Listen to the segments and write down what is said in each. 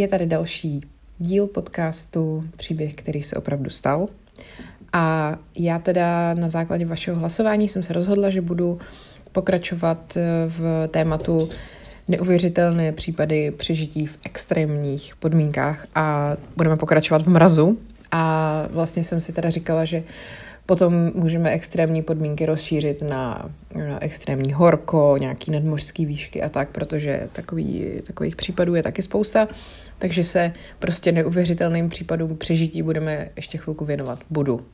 je tady další díl podcastu Příběh, který se opravdu stal. A já teda na základě vašeho hlasování jsem se rozhodla, že budu pokračovat eh, v tématu neuvěřitelné případy přežití v extrémních podmínkách a budeme pokračovat v mrazu. A vlastně jsem si teda říkala, že Potom můžeme extrémní podmínky rozšířit na, na extrémní horko, nějaký nadmořský výšky a tak, protože takový, takových případů je taky spousta. Takže se prostě neuvěřitelným případům přežití budeme ještě chvilku věnovat. Budu.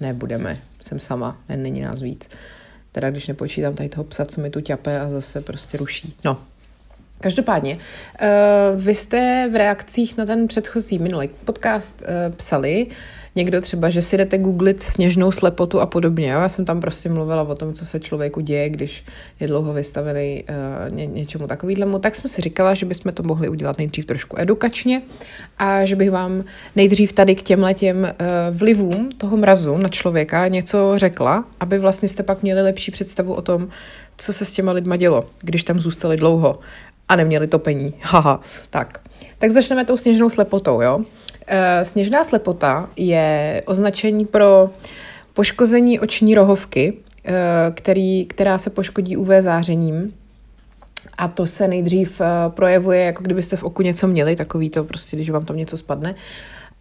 Ne, budeme. Jsem sama. Ne, není nás víc. Teda když nepočítám tady toho psa, co mi tu ťape a zase prostě ruší. No, Každopádně, uh, vy jste v reakcích na ten předchozí minulý podcast uh, psali, někdo třeba, že si jdete googlit sněžnou slepotu a podobně. Jo? Já jsem tam prostě mluvila o tom, co se člověku děje, když je dlouho vystavený uh, ně, něčemu takovýhlemu. Tak jsme si říkala, že bychom to mohli udělat nejdřív trošku edukačně a že bych vám nejdřív tady k těmhle těm uh, vlivům toho mrazu na člověka něco řekla, aby vlastně jste pak měli lepší představu o tom, co se s těma lidma dělo, když tam zůstali dlouho a neměli topení. Haha, tak. Tak začneme tou sněžnou slepotou, jo. E, sněžná slepota je označení pro poškození oční rohovky, e, který, která se poškodí UV zářením. A to se nejdřív e, projevuje, jako kdybyste v oku něco měli, takový to prostě, když vám tam něco spadne.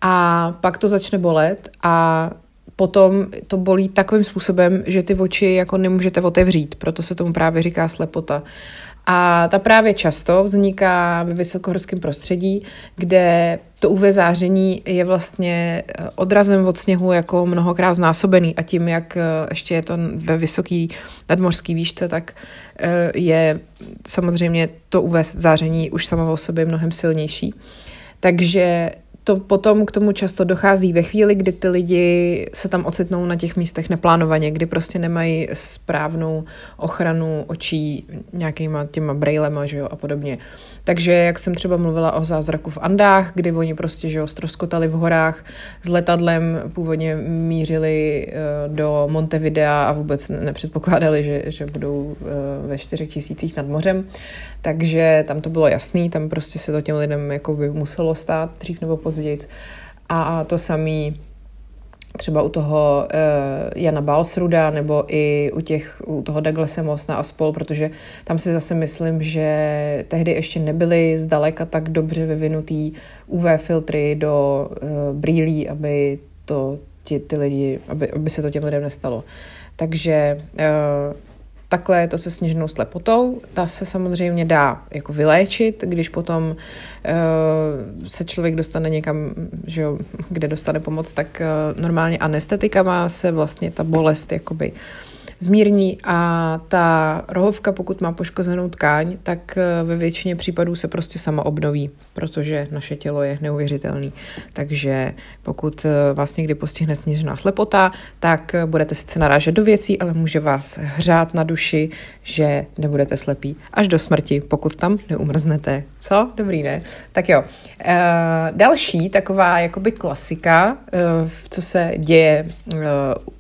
A pak to začne bolet a potom to bolí takovým způsobem, že ty oči jako nemůžete otevřít, proto se tomu právě říká slepota. A ta právě často vzniká ve vysokohorském prostředí, kde to UV záření je vlastně eh, odrazem od sněhu jako mnohokrát znásobený a tím, jak eh, ještě je to ve vysoké nadmořské výšce, tak eh, je samozřejmě to UV záření už samo o sobě mnohem silnější. Takže to potom k tomu často dochází ve chvíli, kdy ty lidi se tam ocitnou na těch místech neplánovaně, kdy prostě nemají správnou ochranu očí nějakýma těma brailema že jo, a podobně. Takže jak jsem třeba mluvila o zázraku v Andách, kdy oni prostě že jo, stroskotali v horách s letadlem, původně mířili uh, do Montevidea a vůbec nepředpokládali, že, že budou uh, ve čtyřech tisících nad mořem, takže tam to bylo jasný, tam prostě se to těm lidem jako by muselo stát dřív nebo později. A to samý třeba u toho uh, Jana Balsruda nebo i u, těch, u toho Douglasa Mosna a spol, protože tam si zase myslím, že tehdy ještě nebyly zdaleka tak dobře vyvinutý UV filtry do uh, brýlí, aby to ti, ty lidi, aby, aby se to těm lidem nestalo. Takže uh, Takhle je to se sněžnou slepotou. Ta se samozřejmě dá jako vyléčit, když potom uh, se člověk dostane někam, že jo, kde dostane pomoc, tak uh, normálně anestetikama se vlastně ta bolest jakoby uh, zmírní a ta rohovka, pokud má poškozenou tkáň, tak eh, ve většině případů se prostě sama obnoví, protože naše tělo je neuvěřitelný. Takže pokud eh, vás někdy postihne sněžná slepota, tak eh, budete sice narážet do věcí, ale může vás hřát na duši, že nebudete slepí až do smrti, pokud tam neumrznete. Co? Dobrý, ne? Tak jo. E, další taková jakoby klasika, e, co se děje e,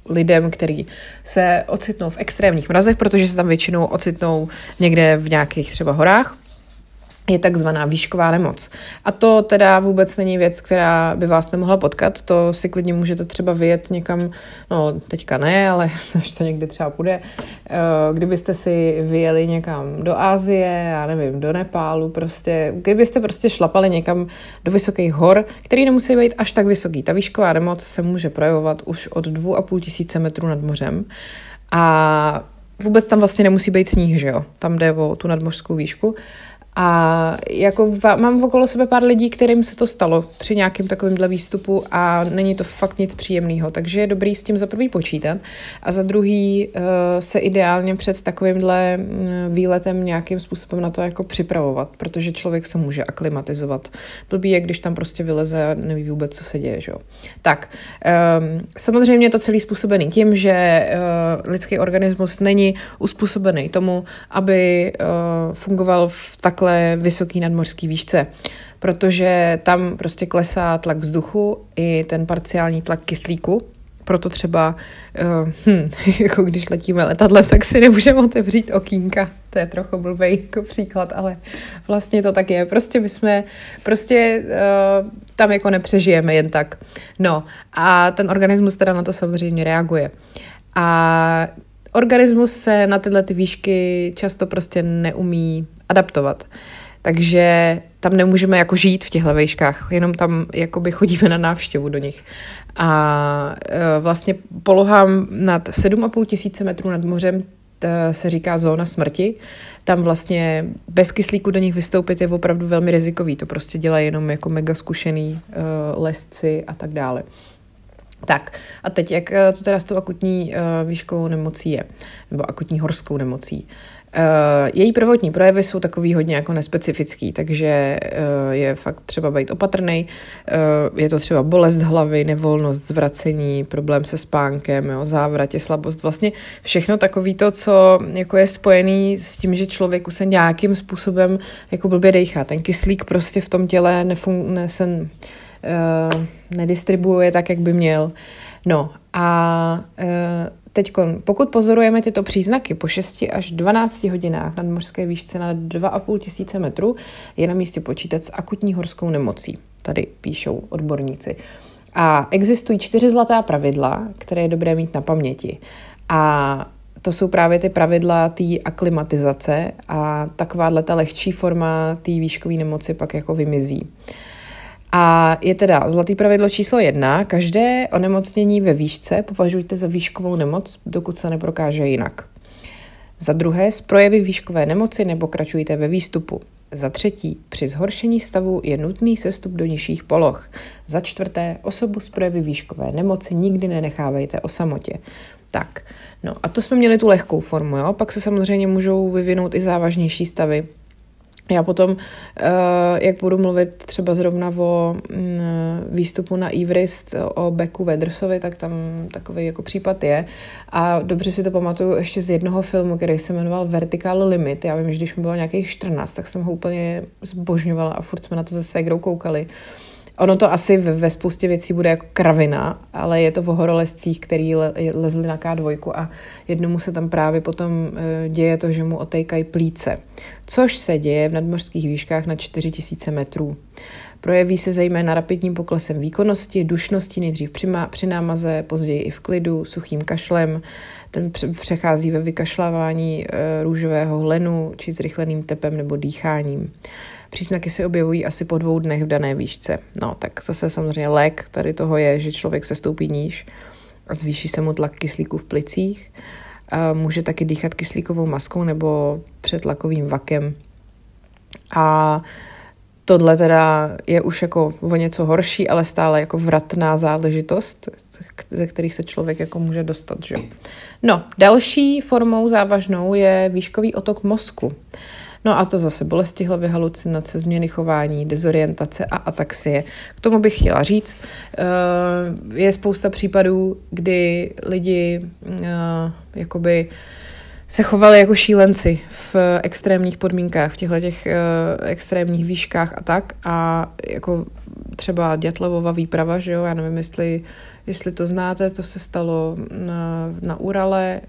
lidem, který se ocitnou v extrémních mrazech, protože se tam většinou ocitnou někde v nějakých třeba horách, je takzvaná výšková nemoc. A to teda vůbec není věc, která by vás nemohla potkat, to si klidně můžete třeba vyjet někam, no teďka ne, ale až to někdy třeba půjde, eh, kdybyste si vyjeli někam do Ázie, já nevím, do Nepálu, prostě, kdybyste prostě šlapali někam do vysokých hor, který nemusí být až tak vysoký. Ta výšková nemoc se může projevovat už od 2,5 tisíce metrů nad mořem a vůbec tam vlastně nemusí být sníh, že jo? Tam jde o tu nadmořskou výšku. A jako mám okolo sebe pár lidí, kterým se to stalo při nějakém takovémhle výstupu a není to fakt nic příjemného. Takže je dobrý s tím za prvý počítat a za druhý uh, se ideálně před takovýmhle mm, výletem nějakým způsobem na to jako připravovat, protože člověk se může aklimatizovat. Blbý je, když tam prostě vyleze a neví vůbec, co se děje. Že? Tak, um, samozřejmě je to celý způsobený tím, že uh, lidský organismus není uspůsobený tomu, aby uh, fungoval v takhle takhle vysoký nadmořský výšce, protože tam prostě klesá tlak vzduchu i ten parciální tlak kyslíku, proto třeba, uh, hm, jako když letíme letadlem, tak si nemůžeme otevřít okýnka. to je trochu blbý jako příklad, ale vlastně to tak je. Prostě my jsme, prostě uh, tam jako nepřežijeme jen tak. No a ten organismus teda na to samozřejmě reaguje. A organismus se na tyhle ty výšky často prostě neumí adaptovat. Takže tam nemůžeme jako žít v těchto výškách, jenom tam jakoby chodíme na návštěvu do nich. A e, vlastně polohám nad 7,5 tisíce metrů nad mořem se říká zóna smrti. Tam vlastně bez kyslíku do nich vystoupit je opravdu velmi rizikový. To prostě dělají jenom jako mega zkušený uh, lesci a tak dále. Tak a teď, jak to teda s tou akutní uh, výškovou nemocí je, nebo akutní horskou nemocí. Uh, její prvotní projevy jsou takový hodně jako nespecifický, takže uh, je fakt třeba být opatrný. Uh, je to třeba bolest hlavy, nevolnost, zvracení, problém se spánkem, jo, závratě, slabost. Vlastně všechno takový to, co jako je spojený s tím, že člověku se nějakým způsobem jako blbě dejchá. Ten kyslík prostě v tom těle nefun- ne, nedistribuuje tak, jak by měl. No a uh, teď, pokud pozorujeme tyto příznaky po 6 až 12 hodinách nad mořské výšce na 2,5 tisíce metrů, je na místě počítat s akutní horskou nemocí. Tady píšou odborníci. A existují čtyři zlatá pravidla, které je dobré mít na paměti. A to jsou právě ty pravidla té aklimatizace a takováhle ta lehčí forma té výškové nemoci pak jako vymizí. A je teda zlatý pravidlo číslo jedna. Každé onemocnění ve výšce považujte za výškovou nemoc, dokud se neprokáže jinak. Za druhé, z projevy výškové nemoci nepokračujte ve výstupu. Za třetí, při zhoršení stavu je nutný sestup do nižších poloh. Za čtvrté, osobu z projevy výškové nemoci nikdy nenechávejte o samotě. Tak, no a to jsme měli tu lehkou formu, jo? Pak se samozřejmě můžou vyvinout i závažnější stavy, já potom, eh, jak budu mluvit třeba zrovna o mm, výstupu na Everest o Beku Vedrsovi, tak tam takový jako případ je. A dobře si to pamatuju ještě z jednoho filmu, který se jmenoval Vertical Limit. Já vím, že když mi bylo nějakých 14, tak jsem ho úplně zbožňovala a furt jsme na to se ségrou koukali. Ono to asi ve, ve spoustě věcí bude jako kravina, ale je to o horolezcích, který le, lezli na K2 a jednomu se tam právě potom e, děje to, že mu otejkají plíce, což se děje v nadmořských výškách na 4000 metrů. Projeví se zejména rapidním poklesem výkonnosti, dušnosti nejdřív při, při námaze, později i v klidu, suchým kašlem. Ten přechází ve vykašlávání e, růžového hlenu či zrychleným tepem nebo dýcháním. Příznaky se objevují asi po dvou dnech v dané výšce. No, tak zase samozřejmě lék tady toho je, že člověk se stoupí níž a zvýší se mu tlak kyslíku v plicích. A může taky dýchat kyslíkovou maskou nebo přetlakovým vakem. A tohle teda je už jako o něco horší, ale stále jako vratná záležitost, ze kterých se člověk jako může dostat. Že? No, další formou závažnou je výškový otok mozku. No a to zase bolesti hlavy, halucinace, změny chování, dezorientace a ataxie. K tomu bych chtěla říct, eh, je spousta případů, kdy lidi eh, jakoby se chovali jako šílenci v extrémních podmínkách, v těchto těch uh, extrémních výškách a tak. A jako třeba Dětlovova výprava, že jo, já nevím, jestli, jestli to znáte, to se stalo na, na Urale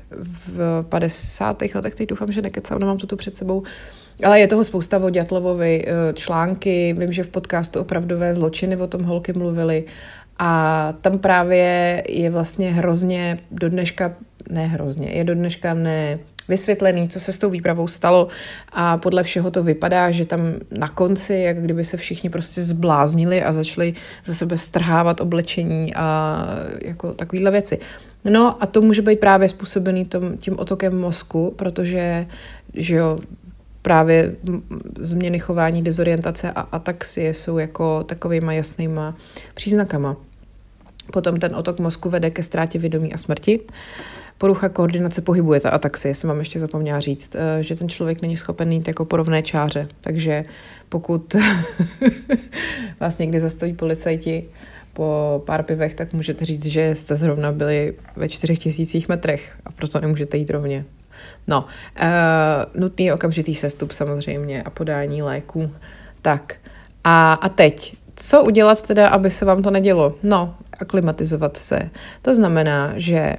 v 50. letech, teď doufám, že nekecám, nemám to tu před sebou. Ale je toho spousta o Ďatlovovi eh, články, vím, že v podcastu Opravdové zločiny o tom holky mluvili a tam právě je vlastně hrozně do dneška, ne hrozně, je do dneška ne vysvětlený, co se s tou výpravou stalo a podle všeho to vypadá, že tam na konci, jak kdyby se všichni prostě zbláznili a začali ze sebe strhávat oblečení a jako takovýhle věci. No a to může být právě způsobený tom, tím otokem mozku, protože že jo, právě změny chování, dezorientace a ataxie jsou jako takovýma jasnýma příznakama. Potom ten otok mozku vede ke ztrátě vědomí a smrti. Porucha koordinace pohybuje ta ataxie, jsem vám ještě zapomněla říct, eh, že ten člověk není schopen jít jako po rovné čáře, takže pokud vás někdy zastaví policajti po pár pivech, tak můžete říct, že jste zrovna byli ve čtyřech tisících metrech a proto nemůžete jít rovně. No, uh, nutný je okamžitý sestup samozřejmě a podání léků. Tak, a, a teď, co udělat teda, aby se vám to nedělo? No, aklimatizovat se. To znamená, že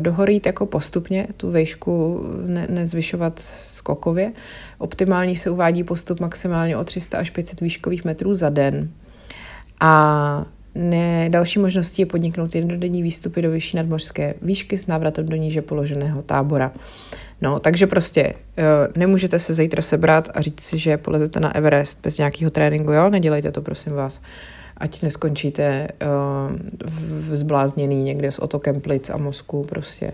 dohorít jako postupně, tu výšku ne, nezvyšovat skokově. Optimální se uvádí postup maximálně o 300 až 500 výškových metrů za den. A ne, další možností je podniknout jednodenní výstupy do vyšší nadmořské výšky s návratem do níže položeného tábora. No, takže prostě uh, nemůžete se zítra sebrat a říct si, že polezete na Everest bez nějakého tréninku, jo? Nedělejte to, prosím vás. Ať neskončíte uh, zblázněný někde s otokem plic a mozku prostě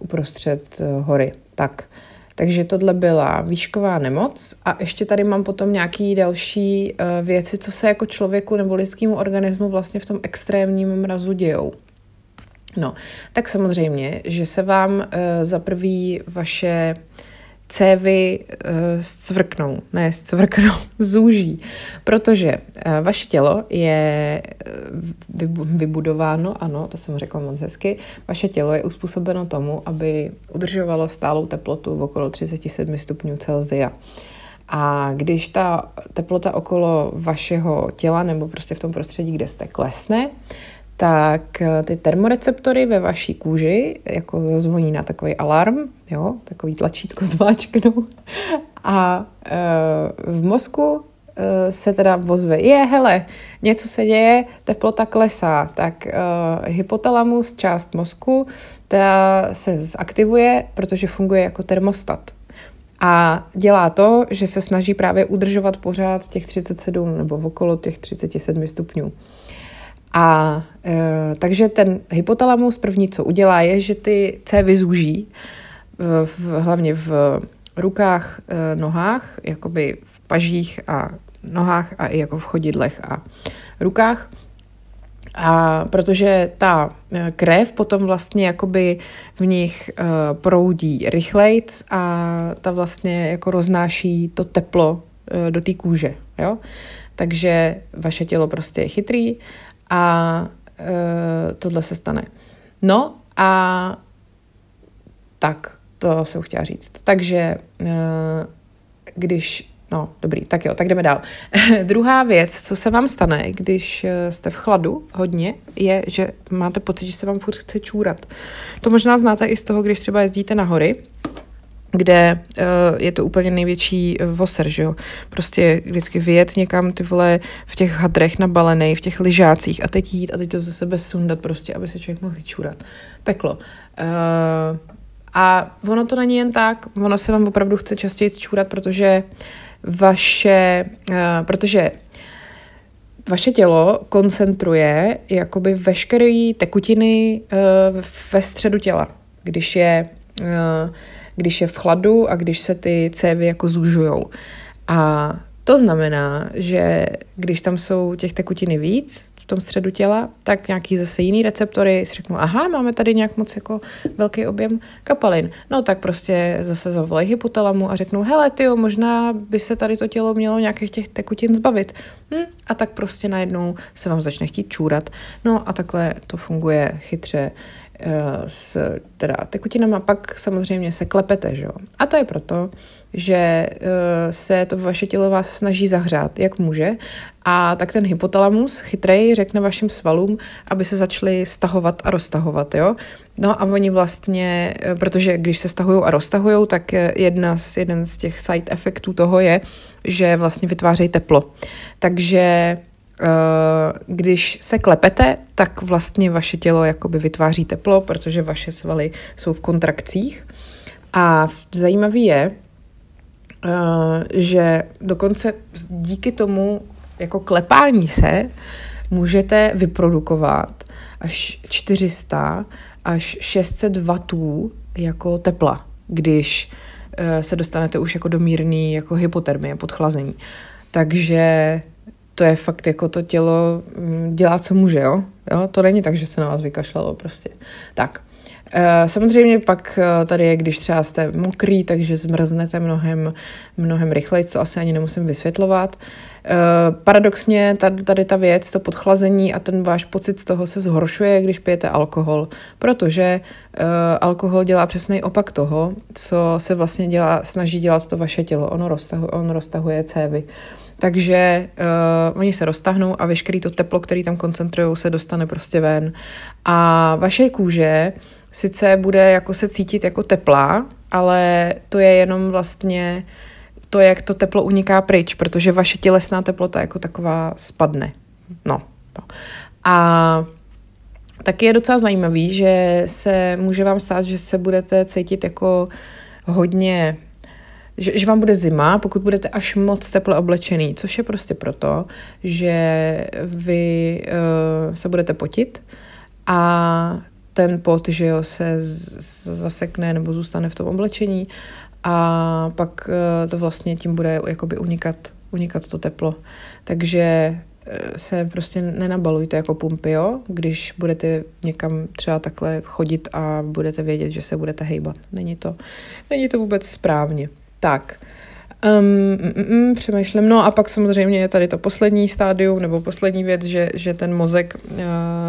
uprostřed uh, hory. Tak, takže tohle byla výšková nemoc a ještě tady mám potom nějaký další uh, věci, co se jako člověku nebo lidskému organismu vlastně v tom extrémním mrazu dějou. No, tak samozřejmě, že se vám uh, za prvý vaše cévy uh, zcvrknou, ne zcvrknou, zúží, protože uh, vaše tělo je vybudováno, ano, to jsem řekla moc hezky, vaše tělo je uspůsobeno tomu, aby udržovalo stálou teplotu v okolo 37 stupňů Celsia. A když ta teplota okolo vašeho těla nebo prostě v tom prostředí, kde jste, klesne, tak eh, ty termoreceptory ve vaší kůži jako zazvoní na takový alarm, jo, takový tlačítko zmáčknou a e, v mozku e, se teda vozve, je, hele, něco se děje, teplota klesá, tak e, hypotalamus, část mozku, ta se zaktivuje, protože funguje jako termostat. A dělá to, že se snaží právě udržovat pořád těch 37 nebo okolo těch 37 stupňů. A e, takže ten hypotalamus první, co udělá, je, že ty cévy zúží, v, hlavně v rukách, e, nohách, jakoby v pažích a nohách a i jako v chodidlech a rukách. A protože ta e, krev potom vlastně jakoby v nich e, proudí rychlejc a ta vlastně jako roznáší to teplo e, do té kůže, jo. Takže vaše tělo prostě je chytrý a e, tohle se stane. No a tak, to jsem chtěla říct. Takže e, když No, dobrý, tak jo, tak jdeme dál. Druhá věc, co se vám stane, když e, jste v chladu hodně, je, že máte pocit, že se vám furt chce čůrat. To možná znáte i z toho, když třeba jezdíte na hory kde uh, je to úplně největší uh, voser, že jo. Prostě vždycky vyjet někam ty vole v těch hadrech nabalený, v těch lyžácích a teď jít a teď to ze sebe sundat prostě, aby se člověk mohl vyčůrat. Peklo. Uh, a ono to není jen tak, ono se vám opravdu chce častěji čůrat, protože vaše, uh, protože vaše tělo koncentruje jakoby veškeré tekutiny uh, ve středu těla. Když je uh, když je v chladu a když se ty cévy jako zužujou. A to znamená, že když tam jsou těch tekutiny víc v tom středu těla, tak nějaký zase jiný receptory si řeknou, aha, máme tady nějak moc jako velký objem kapalin. No tak prostě zase zavolají hypotalamu a řeknou, hele, ty možná by se tady to tělo mělo nějakých těch tekutin zbavit. Hm? A tak prostě najednou se vám začne chtít čůrat. No a takhle to funguje chytře s teda tekutinama, pak samozřejmě se klepete, že jo. A to je proto, že eh, se to vaše tělo vás snaží zahřát, jak může, a tak ten hypotalamus chytrej řekne vašim svalům, aby se začaly stahovat a roztahovat, jo. No a oni vlastně, eh, protože když se stahují a roztahují, tak jedna z, jeden z těch side efektů toho je, že vlastně vytvářejí teplo. Takže Eh, když se klepete, tak vlastně vaše tělo jakoby vytváří teplo, protože vaše svaly jsou v kontrakcích. A zajímavý je, eh, že dokonce díky tomu jako klepání se můžete vyprodukovat až 400 až 600 vatů jako tepla, když eh, se dostanete už jako do mírný jako hypotermie, podchlazení. Takže to je fakt jako to tělo mm, dělá, co může, jo? jo? To není tak, že se na vás vykašlalo prostě. Tak. Eh, samozřejmě pak eh, tady je, když třeba jste mokrý, takže zmrznete mnohem, mnohem rychleji, co asi ani nemusím vysvětlovat. Eh, paradoxně tady, tady ta věc, to podchlazení a ten váš pocit z toho se zhoršuje, když pijete alkohol, protože alkohol dělá přesný opak toho, co se vlastně dělá, snaží dělat to vaše tělo. Ono roztahuje, on roztahuje cévy. Takže uh, oni se roztahnou a veškerý to teplo, který tam koncentrují, se dostane prostě ven. A vaše kůže sice bude jako se cítit jako teplá, ale to je jenom vlastně to, jak to teplo uniká pryč, protože vaše tělesná teplota jako taková spadne. No. A taky je docela zajímavý, že se může vám stát, že se budete cítit jako hodně že, že vám bude zima, pokud budete až moc teple oblečený, což je prostě proto, že vy uh, se budete potit a ten pot, že jo, se z, z, zasekne nebo zůstane v tom oblečení a pak uh, to vlastně tím bude jakoby unikat, unikat to teplo. Takže se prostě nenabalujte jako pumpy, jo? když budete někam třeba takhle chodit a budete vědět, že se budete hejbat. Není to, není to vůbec správně. Tak, um, mm, mm, přemýšlím. No a pak samozřejmě je tady to poslední stádium, nebo poslední věc, že, že ten mozek uh,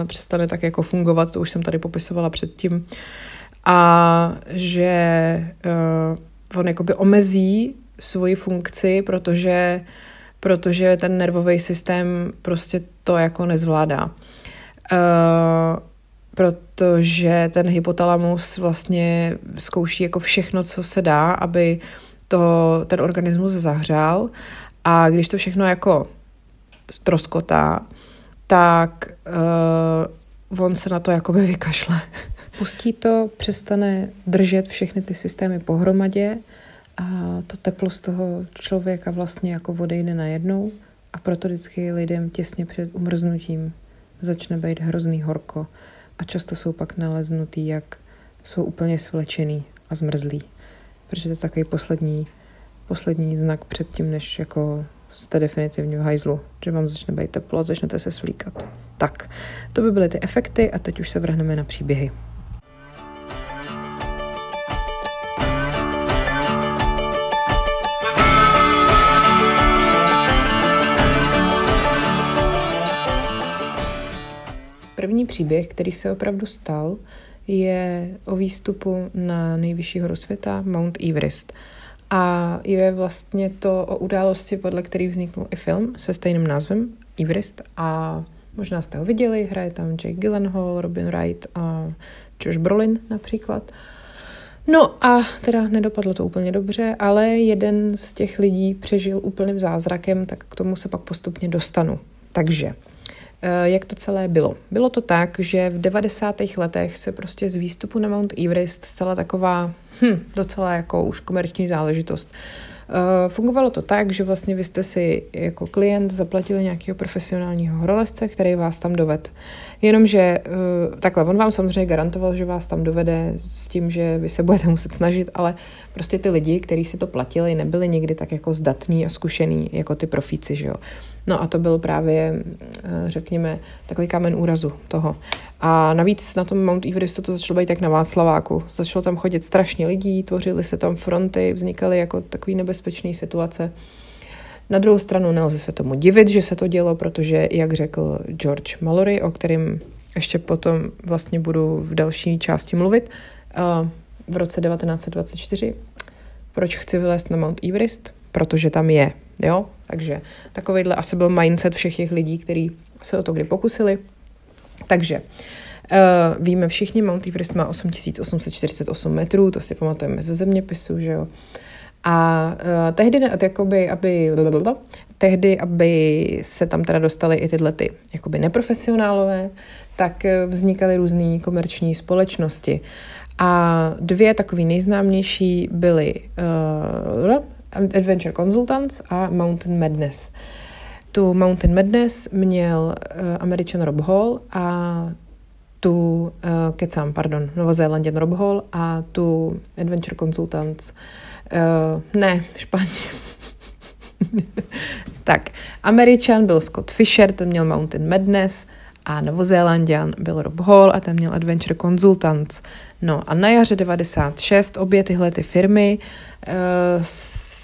přestane tak jako fungovat, to už jsem tady popisovala předtím, a že uh, on jakoby omezí svoji funkci, protože protože ten nervový systém prostě to jako nezvládá. Uh, protože ten hypotalamus vlastně zkouší jako všechno, co se dá, aby to ten organismus zahřál a když to všechno jako stroskotá, tak uh, on se na to jakoby vykašle. Pustí to, přestane držet všechny ty systémy pohromadě a to teplo z toho člověka vlastně jako odejde najednou a proto vždycky lidem těsně před umrznutím začne být hrozný horko a často jsou pak naleznutý, jak jsou úplně svlečený a zmrzlí. Protože to je takový poslední, poslední znak před tím, než jako jste definitivně v hajzlu, že vám začne být teplo začnete se svlíkat. Tak, to by byly ty efekty a teď už se vrhneme na příběhy. První příběh, který se opravdu stal, je o výstupu na nejvyšší horu světa, Mount Everest. A je vlastně to o události, podle který vzniknul i film se stejným názvem, Everest. A možná jste ho viděli, hraje tam Jake Gyllenhaal, Robin Wright a Josh Brolin například. No a teda nedopadlo to úplně dobře, ale jeden z těch lidí přežil úplným zázrakem, tak k tomu se pak postupně dostanu. Takže jak to celé bylo. Bylo to tak, že v 90. letech se prostě z výstupu na Mount Everest stala taková hm, docela jako už komerční záležitost. Uh, fungovalo to tak, že vlastně vy jste si jako klient zaplatili nějakého profesionálního horolezce, který vás tam doved. Jenomže uh, takhle, on vám samozřejmě garantoval, že vás tam dovede s tím, že vy se budete muset snažit, ale prostě ty lidi, kteří si to platili, nebyli nikdy tak jako zdatní a zkušený jako ty profíci, že jo. No a to byl právě, eh, řekněme, takový kámen úrazu toho. A navíc na tom Mount Everestu to začalo být tak na Václaváku. Začalo tam chodit strašně lidí, tvořily se tam fronty, vznikaly jako takový nebezpečné situace. Na druhou stranu nelze se tomu divit, že se to dělo, protože, jak řekl George Mallory, o kterým ještě potom vlastně budu v další části mluvit, eh, v roce 1924, proč chci vylézt na Mount Everest? Protože tam je, jo? Takže takovýhle asi byl mindset všech těch lidí, kteří se o to kdy pokusili. Takže uh, víme všichni, Mount Everest má 8848 metrů, to si pamatujeme ze zeměpisu, že jo. A uh, tehdy, jakoby, aby, blablabla, tehdy, aby se tam teda dostali i tyhle ty jakoby neprofesionálové, tak eh, vznikaly různé komerční společnosti. A dvě takové nejznámější byly uh, Adventure Consultants a Mountain Madness. Tu Mountain Madness měl uh, američan Rob Hall a tu, uh, kecám, pardon, Novozélanděn Rob Hall a tu Adventure Consultants, uh, ne, špatně. tak, američan byl Scott Fisher, ten měl Mountain Madness a Novozélandian byl Rob Hall a ten měl Adventure Consultants. No a na jaře 96 obě tyhle ty firmy uh,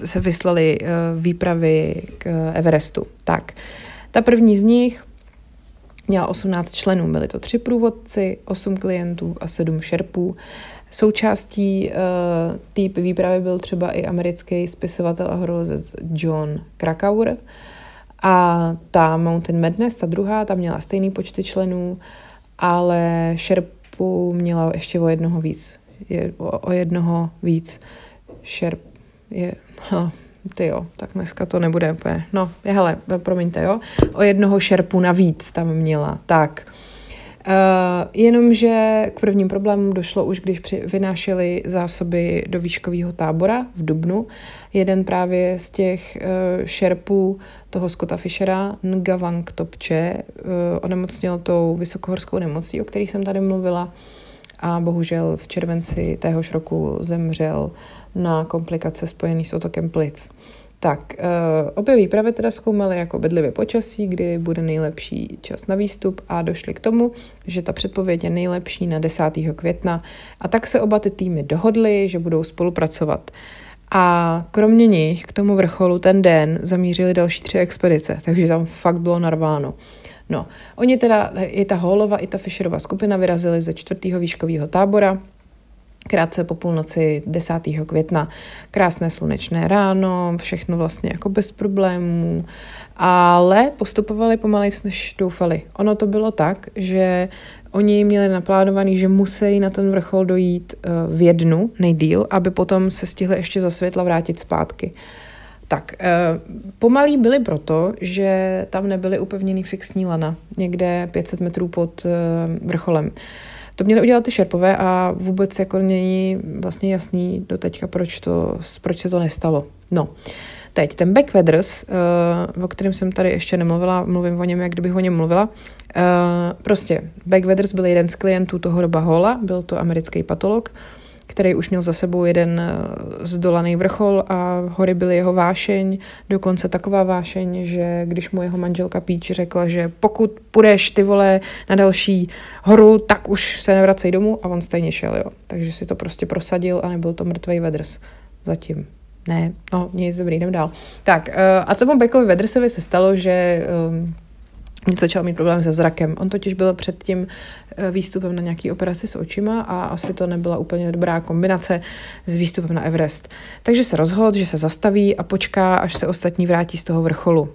se vyslali uh, výpravy k Everestu. Tak, ta první z nich měla 18 členů, byli to tři průvodci, 8 klientů a 7 šerpů. Součástí uh, té výpravy byl třeba i americký spisovatel a horolezec John Krakauer A ta Mountain Madness, ta druhá, ta měla stejný počty členů, ale Sherpu měla ještě o jednoho víc. Je, o, o jednoho víc. Sherp je... Ha, ty jo, tak dneska to nebude úplně. No, je, hele, promiňte, jo. O jednoho šerpu navíc tam měla. Tak. Uh, jenomže k prvním problémům došlo už, když při, vynášeli zásoby do výškového tábora v Dubnu. Jeden právě z těch uh, šerpů toho Scotta Fishera, Ngavang Topče, uh, onemocněl tou vysokohorskou nemocí, o které jsem tady mluvila a bohužel v červenci téhož roku zemřel na komplikace spojené s otokem plic. Tak, uh, obě výpravy teda zkoumaly jako bedlivě počasí, kdy bude nejlepší čas na výstup a došli k tomu, že ta předpověď je nejlepší na 10. května a tak se oba ty týmy dohodly, že budou spolupracovat. A kromě nich k tomu vrcholu ten den zamířili další tři expedice, takže tam fakt bylo narváno. No, oni teda, i ta Holova, i ta Fisherova skupina vyrazili ze čtvrtého výškového tábora, krátce po půlnoci 10. května. Krásné slunečné ráno, všechno vlastně jako bez problémů, ale postupovali pomalej, než doufali. Ono to bylo tak, že oni měli naplánovaný, že musí na ten vrchol dojít eh, v jednu nejdíl, aby potom se stihli ještě za světla vrátit zpátky. Tak, eh, pomalí byli proto, že tam nebyly upevněný fixní lana, někde 500 metrů pod eh, vrcholem. To měli udělat ty šerpové a vůbec jako není vlastně jasný do teďka, proč, to, proč se to nestalo. No, teď ten Backweathers, uh, o kterém jsem tady ještě nemluvila, mluvím o něm, jak kdybych o něm mluvila, uh, prostě Backweathers byl jeden z klientů toho doba Hola, byl to americký patolog, uh, který už měl za sebou jeden eh, zdolaný vrchol a hory byly jeho vášeň, dokonce taková vášeň, že když mu jeho manželka Píč řekla, že pokud půjdeš ty vole na další horu, tak už se nevracej domů a on stejně šel, jo. Takže si to prostě prosadil a nebyl to mrtvý vedrs zatím. Ne, no nic, dobrý, jdem dál. Tak, eh, a co mu Beckovi Vedrsovi se stalo, že um, začal mít problém se zrakem. On totiž byl před tím eh, výstupem na nějaký operaci s očima a asi to nebyla úplně dobrá kombinace s výstupem na Everest. Takže se rozhodl, že se zastaví a počká, až se ostatní vrátí z toho vrcholu.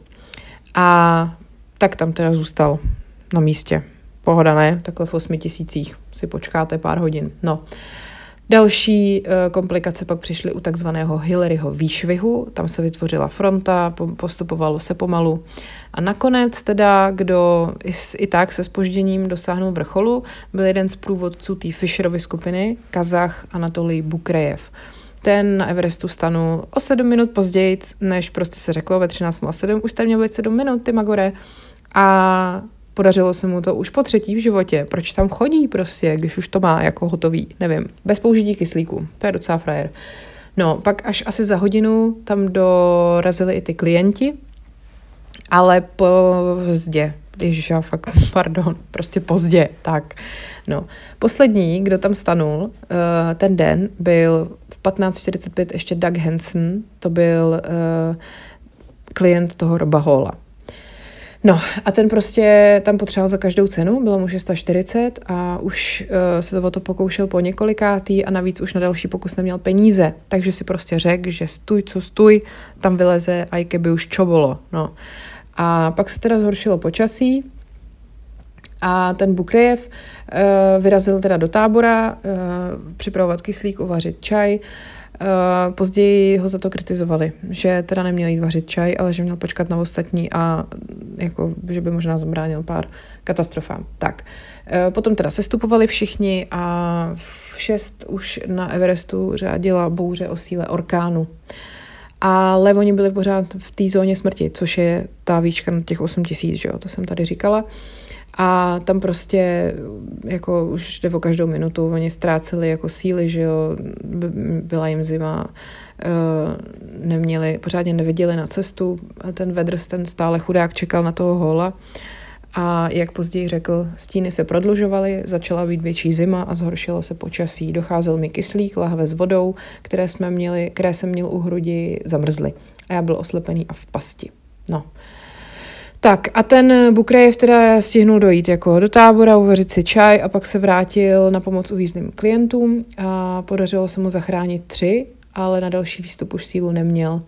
A tak tam teda zůstal na místě. Pohoda, ne? Takhle v osmi tisících si počkáte pár hodin. No. Další uh, komplikace pak přišly u takzvaného Hillaryho výšvihu, tam se vytvořila fronta, postupovalo se pomalu a nakonec teda, kdo i, tak se spožděním dosáhnul vrcholu, byl jeden z průvodců té Fisherovy skupiny, Kazach Anatolij Bukrejev. Ten na Everestu stanul o sedm minut později, než prostě se řeklo ve 13.07, už tam měl být sedm minut, ty Magore. A Podařilo se mu to už po třetí v životě. Proč tam chodí prostě, když už to má jako hotový? Nevím. Bez použití kyslíku. To je docela frajer. No, pak až asi za hodinu tam dorazili i ty klienti, ale pozdě. Když já fakt, pardon, prostě pozdě, tak. No, poslední, kdo tam stanul uh, ten den, byl v 15.45 ještě Doug Hansen, to byl uh, klient toho Roba. No a ten prostě tam potřeboval za každou cenu, bylo mu 640 a už uh, se to o to pokoušel po několikátý a navíc už na další pokus neměl peníze, takže si prostě řekl, že stůj, co stůj, tam vyleze a i keby už čo bylo, no. A pak se teda zhoršilo počasí a ten Bukrejev uh, vyrazil teda do tábora uh, připravovat kyslík, uvařit čaj, později ho za to kritizovali, že teda neměl jít vařit čaj, ale že měl počkat na ostatní a jako, že by možná zabránil pár katastrofám. Tak, uh, potom teda sestupovali všichni a v šest už na Everestu řádila bouře o síle orkánu. Ale oni byli pořád v té zóně smrti, což je ta výška na těch 8 tisíc, že jo, to jsem tady říkala. Uh, a tam prostě jako už jde o každou minutu, oni ztráceli jako síly, že jo, byla jim zima, eh, neměli, pořádně neviděli na cestu, ten Vedrs, ten stále chudák čekal na toho hola a jak později řekl, stíny se prodlužovaly, začala být větší zima a zhoršilo se počasí. Docházel mi kyslík, lahve s vodou, které, jsme měli, které jsem měl u hrudi, zamrzly. A já byl oslepený a v pasti. No. Tak a ten Bukrejev teda stihnul dojít jako do tábora, uvařit si čaj a pak se vrátil na pomoc uvízným klientům a podařilo se mu zachránit tři, ale na další výstup už sílu neměl.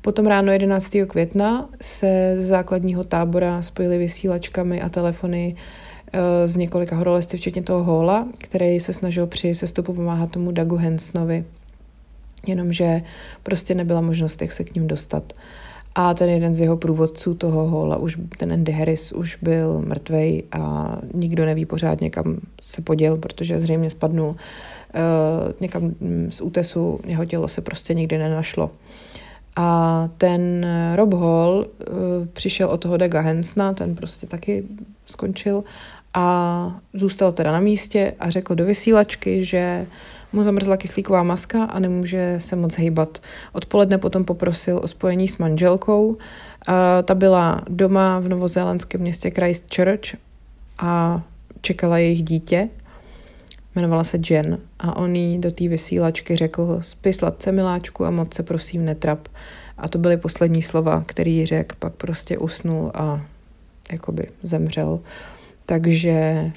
Potom ráno 11. května se z základního tábora spojili vysílačkami a telefony eh, z několika horolezci, včetně toho Hola, který se snažil při sestupu pomáhat tomu Dagu Hensnovi. Jenomže prostě nebyla možnost, jak se k ním dostat. A ten jeden z jeho průvodců toho hola, už, ten Andy Harris, už byl mrtvej a nikdo neví pořádně, kam se poděl, protože zřejmě spadnul uh, někam z útesu, jeho tělo se prostě nikdy nenašlo. A ten Rob Hall uh, přišel od toho Dega Hensna, ten prostě taky skončil a zůstal teda na místě a řekl do vysílačky, že mu zamrzla kyslíková maska a nemůže se moc hýbat. Odpoledne potom poprosil o spojení s manželkou. A ta byla doma v novozélandském městě Christchurch a čekala jejich dítě. Jmenovala se Jen a on jí do té vysílačky řekl spí sladce miláčku a moc se prosím netrap. A to byly poslední slova, který řekl, pak prostě usnul a jakoby zemřel. Takže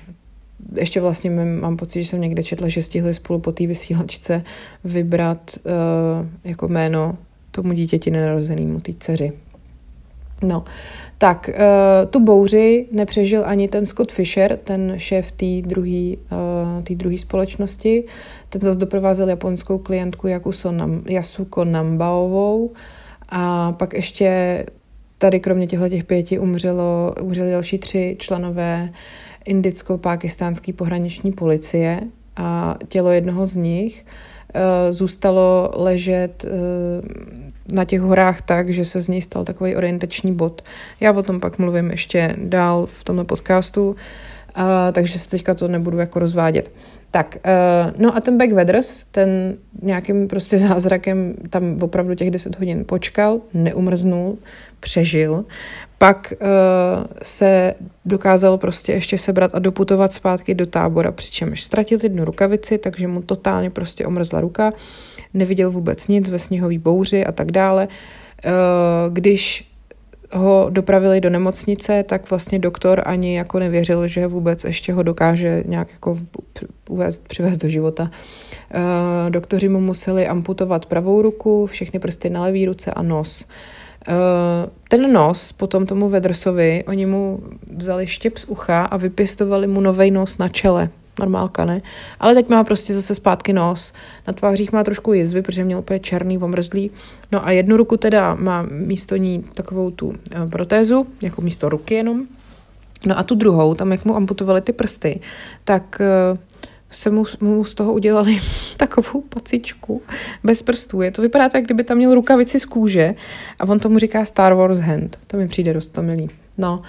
ještě vlastně mám pocit, že jsem někde četla, že stihli spolu po té vysílačce vybrat uh, jako jméno tomu dítěti nenarozenému, té dceři. No, tak uh, tu bouři nepřežil ani ten Scott Fisher, ten šéf té druhé uh, společnosti. Ten zase doprovázel japonskou klientku Yakuso Nam, Yasuko Nambaovou a pak ještě tady kromě těchto těch pěti umřelo, umřeli další tři členové indicko-pákistánské pohraniční policie a tělo jednoho z nich uh, zůstalo ležet uh, na těch horách tak, že se z něj stal takový orientační bod. Já o tom pak mluvím ještě dál v tomto podcastu, takže se teďka to nebudu jako rozvádět. Tak, uh, no a ten Back Weathers, ten nějakým prostě zázrakem tam opravdu těch 10 hodin počkal, neumrznul, přežil. Pak uh, se dokázal prostě ještě sebrat a doputovat zpátky do tábora, přičemž ztratil jednu rukavici, takže mu totálně prostě omrzla ruka, neviděl vůbec nic ve sněhové bouři a tak dále. Uh, když ho dopravili do nemocnice, tak vlastně doktor ani jako nevěřil, že vůbec ještě ho dokáže nějak jako uvést, přivést do života. Uh, doktoři mu museli amputovat pravou ruku, všechny prsty na levý ruce a nos. Eh, ten nos potom tomu Vedrsovi, oni mu vzali štěp z ucha a vypěstovali mu nový nos na čele. Normálka, ne? Ale teď má prostě zase zpátky nos. Na tvářích má trošku jizvy, protože měl úplně černý, omrzlý. No a jednu ruku teda má místo ní takovou tu eh, protézu, jako místo ruky jenom. No a tu druhou, tam jak mu amputovali ty prsty, tak uh, se mu, mu z toho udělali takovou pacičku bez prstů. Je to vypadá tak, kdyby tam měl rukavici z kůže a on tomu říká Star Wars hand. To mi přijde dost to milý. No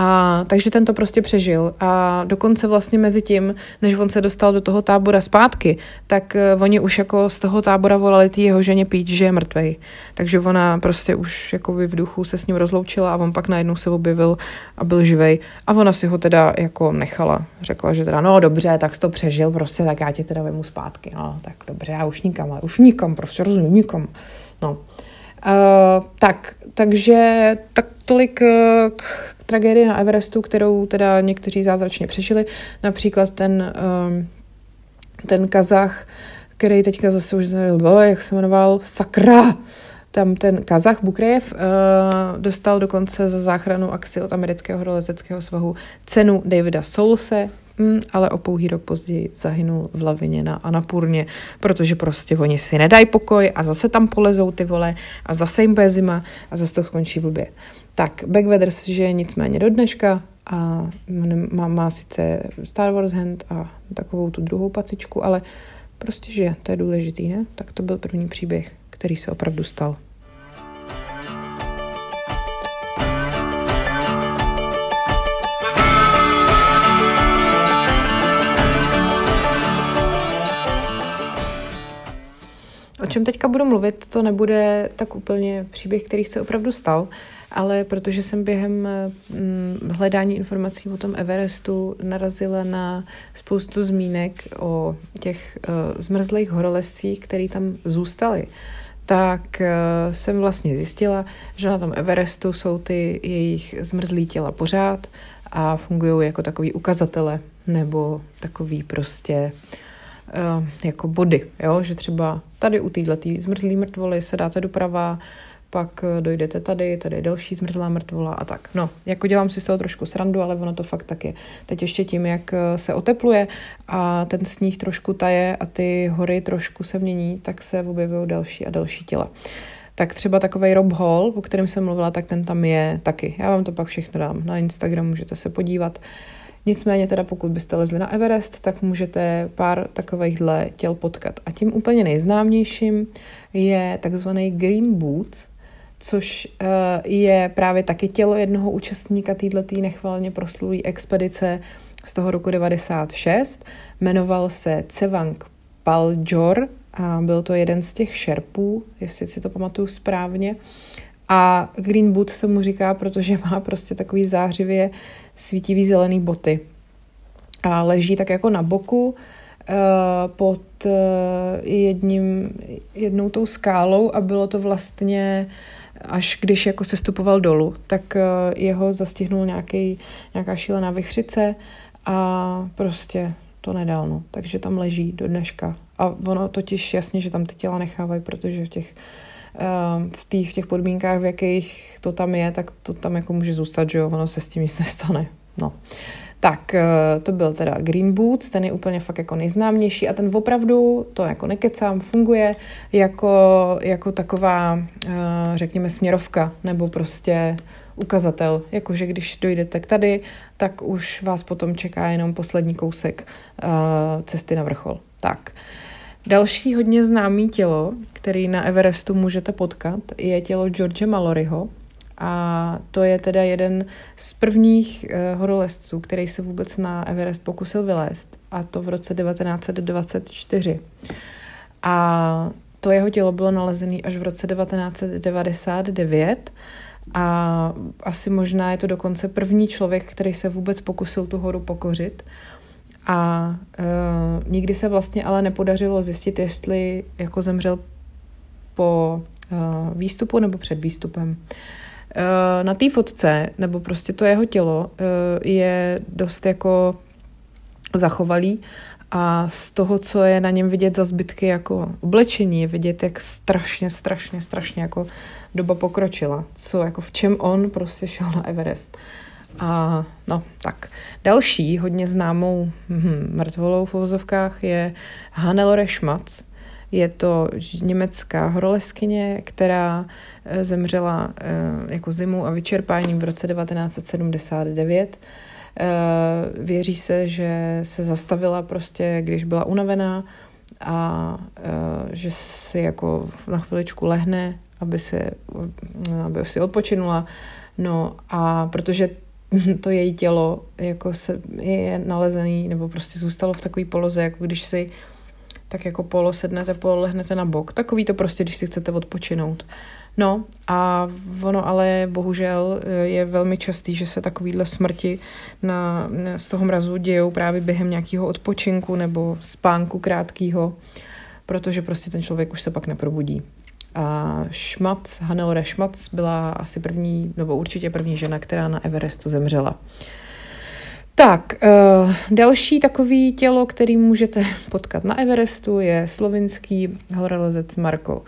a takže ten to prostě přežil. A dokonce vlastně mezi tím, než on se dostal do toho tábora zpátky, tak uh, oni už jako z toho tábora volali ty jeho ženě pít, že je mrtvej. Takže ona prostě už jako v duchu se s ním rozloučila a on pak najednou se objevil a byl živej. A ona si ho teda jako nechala. Řekla, že teda no dobře, tak jsi to přežil, prostě tak já tě teda vemu zpátky. No tak dobře, já už nikam, ale už nikam, prostě rozumím, nikam. No. Uh, tak, takže tak tolik uh, k tragédii na Everestu, kterou teda někteří zázračně přežili. Například ten, um, ten Kazach, který teďka zase už byl, jak se jmenoval, Sakra, tam ten Kazach Bukrejev uh, dostal dokonce za záchranu akci od amerického horolezeckého svahu cenu Davida Soulse, mm, ale o pouhý rok později zahynul v lavině na Anapurně, protože prostě oni si nedají pokoj a zase tam polezou ty vole a zase jim bude zima a zase to skončí blbě. Tak, Backweathers žije nicméně do dneška a má, má sice Star Wars hand a takovou tu druhou pacičku, ale prostě žije, to je důležitý, ne? Tak to byl první příběh, který se opravdu stal. Čem teďka budu mluvit, to nebude tak úplně příběh, který se opravdu stal, ale protože jsem během mm, hledání informací o tom Everestu narazila na spoustu zmínek o těch uh, zmrzlých horolezcích, které tam zůstaly, tak uh, jsem vlastně zjistila, že na tom Everestu jsou ty jejich zmrzlý těla pořád a fungují jako takový ukazatele nebo takový prostě uh, jako body, jo? že třeba tady u této zmrzlý mrtvoly se dáte doprava, pak eh, dojdete tady, tady je další zmrzlá mrtvola a tak. No, jako dělám si z toho trošku srandu, ale ono to fakt tak je. Teď ještě tím, jak eh, se otepluje a ten sníh trošku taje a ty hory trošku se mění, tak se objevují další a další těla. Tak třeba takový Rob Hall, o kterém jsem mluvila, tak ten tam je taky. Já vám to pak všechno dám na Instagram, můžete se podívat. Nicméně teda pokud byste lezli na Everest, tak můžete pár takovýchhle těl potkat. A tím úplně nejznámějším je takzvaný Green Boots, což uh, je právě taky tělo jednoho účastníka této nechvalně proslulý expedice z toho roku 96. Jmenoval se Cevang Paljor a byl to jeden z těch šerpů, jestli si to pamatuju správně. A Green Boot se mu říká, protože má prostě takový zářivě svítivý zelený boty. A leží tak jako na boku uh, pod uh, jedním, jednou tou skálou a bylo to vlastně až když jako se stupoval dolů, tak uh, jeho zastihnul nějaký, nějaká šílená vychřice a prostě to nedal, no. Takže tam leží do dneška. A ono totiž jasně, že tam ty těla nechávají, protože v těch v, tý, v těch podmínkách, v jakých to tam je, tak to tam jako může zůstat, že jo, ono se s tím nic nestane. No. Tak, eh, to byl teda Green Boots, ten je úplně fakt jako nejznámější a ten opravdu, to jako nekecám, funguje jako, jako taková, eh, řekněme, směrovka nebo prostě ukazatel, jakože když dojdete k tady, tak už vás potom čeká jenom poslední kousek eh, cesty na vrchol. Tak, další hodně známý tělo, který na Everestu můžete potkat, je tělo George Malloryho, a to je teda jeden z prvních uh, horolezců, který se vůbec na Everest pokusil vylézt. A to v roce 1924. A to jeho tělo bylo nalezené až v roce 1999. A asi možná je to dokonce první člověk, který se vůbec pokusil tu horu pokořit. A uh, nikdy se vlastně ale nepodařilo zjistit, jestli jako zemřel po uh, výstupu nebo před výstupem. Uh, na té fotce, nebo prostě to jeho tělo, eh, je dost jako zachovalý a z toho, co je na něm vidět za zbytky jako oblečení, je vidět, jak strašně, strašně, strašně jako doba pokročila. Co, jako v čem on prostě šel na Everest. A no, tak. Další hodně známou hm, mrtvolou v uvozovkách je Hannelore Schmatz. Je to německá horoleskyně, která Eh, zemřela eh, jako zimu a vyčerpáním v roce 1979. Eh, věří se, že se zastavila prostě, když byla unavená a že si jako na chviličku lehne, aby si, aby si odpočinula. No a protože to její tělo jako se, je nalezený nebo prostě zůstalo v takové poloze, jako když si tak jako polo sednete, polo lehnete na bok. Takový to prostě, když si chcete odpočinout. No a ono ale bohužel eh, je velmi častý, že se takovýhle smrti na, z toho mrazu dějou právě během nějakého odpočinku nebo spánku krátkého, protože prostě ten člověk už se pak neprobudí. A Schmatz, Hannelore Schmatz byla asi první, nebo určitě první žena, která na Everestu zemřela. Tak, uh, další takový tělo, který můžete potkat na Everestu, je slovinský horolezec Marko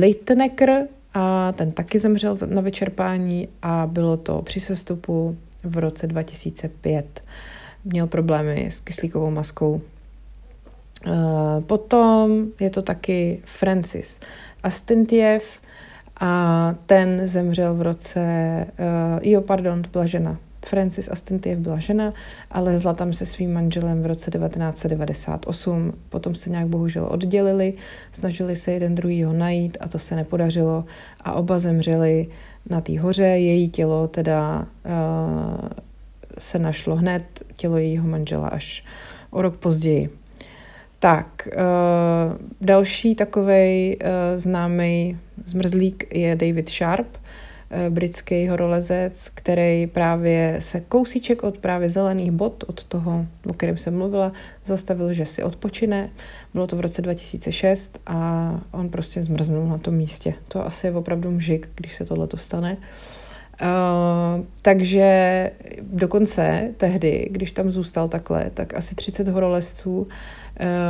Leitnecker a ten taky zemřel na vyčerpání a bylo to při sestupu v roce 2005. Měl problémy s kyslíkovou maskou. Eh, potom je to taky Francis Astentiev a ten zemřel v roce, uh, jo, pardon, to byla žena, Francis Astentiev byla žena, ale zla tam se svým manželem v roce 1998. Potom se nějak bohužel oddělili, snažili se jeden druhýho najít a to se nepodařilo a oba zemřeli na té hoře. Její tělo teda uh, se našlo hned, tělo jejího manžela až o rok později. Tak, uh, další takový uh, známý zmrzlík je David Sharp, Eh, britský horolezec, který právě se kousíček od právě zelených bod, od toho, o kterém jsem mluvila, zastavil, že si odpočine. Bylo to v roce 2006 a on prostě zmrznul na tom místě. To asi je opravdu mžik, když se tohle stane. Uh, takže dokonce tehdy, když tam zůstal takhle, tak asi 30 horolezců uh,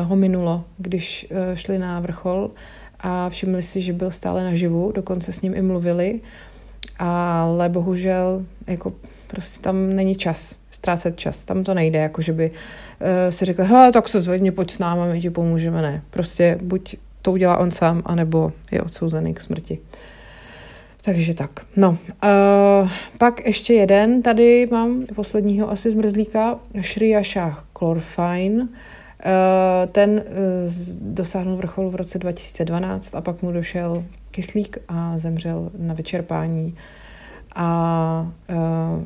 ho minulo, když uh, šli na vrchol a všimli si, že byl stále naživu, dokonce s ním i mluvili, ale bohužel jako prostě tam není čas, ztrácet čas, tam to nejde, jako že by uh, si řekl, hele, tak se zvedni, pojď s náma, my ti pomůžeme, ne. Prostě buď to udělá on sám, anebo je odsouzený k smrti. Takže tak. No, uh, pak ještě jeden, tady mám posledního asi zmrzlíka, Shriya Shah Chlorfine. Uh, ten uh, dosáhnul vrcholu v roce 2012 a pak mu došel kyslík a zemřel na vyčerpání. A uh,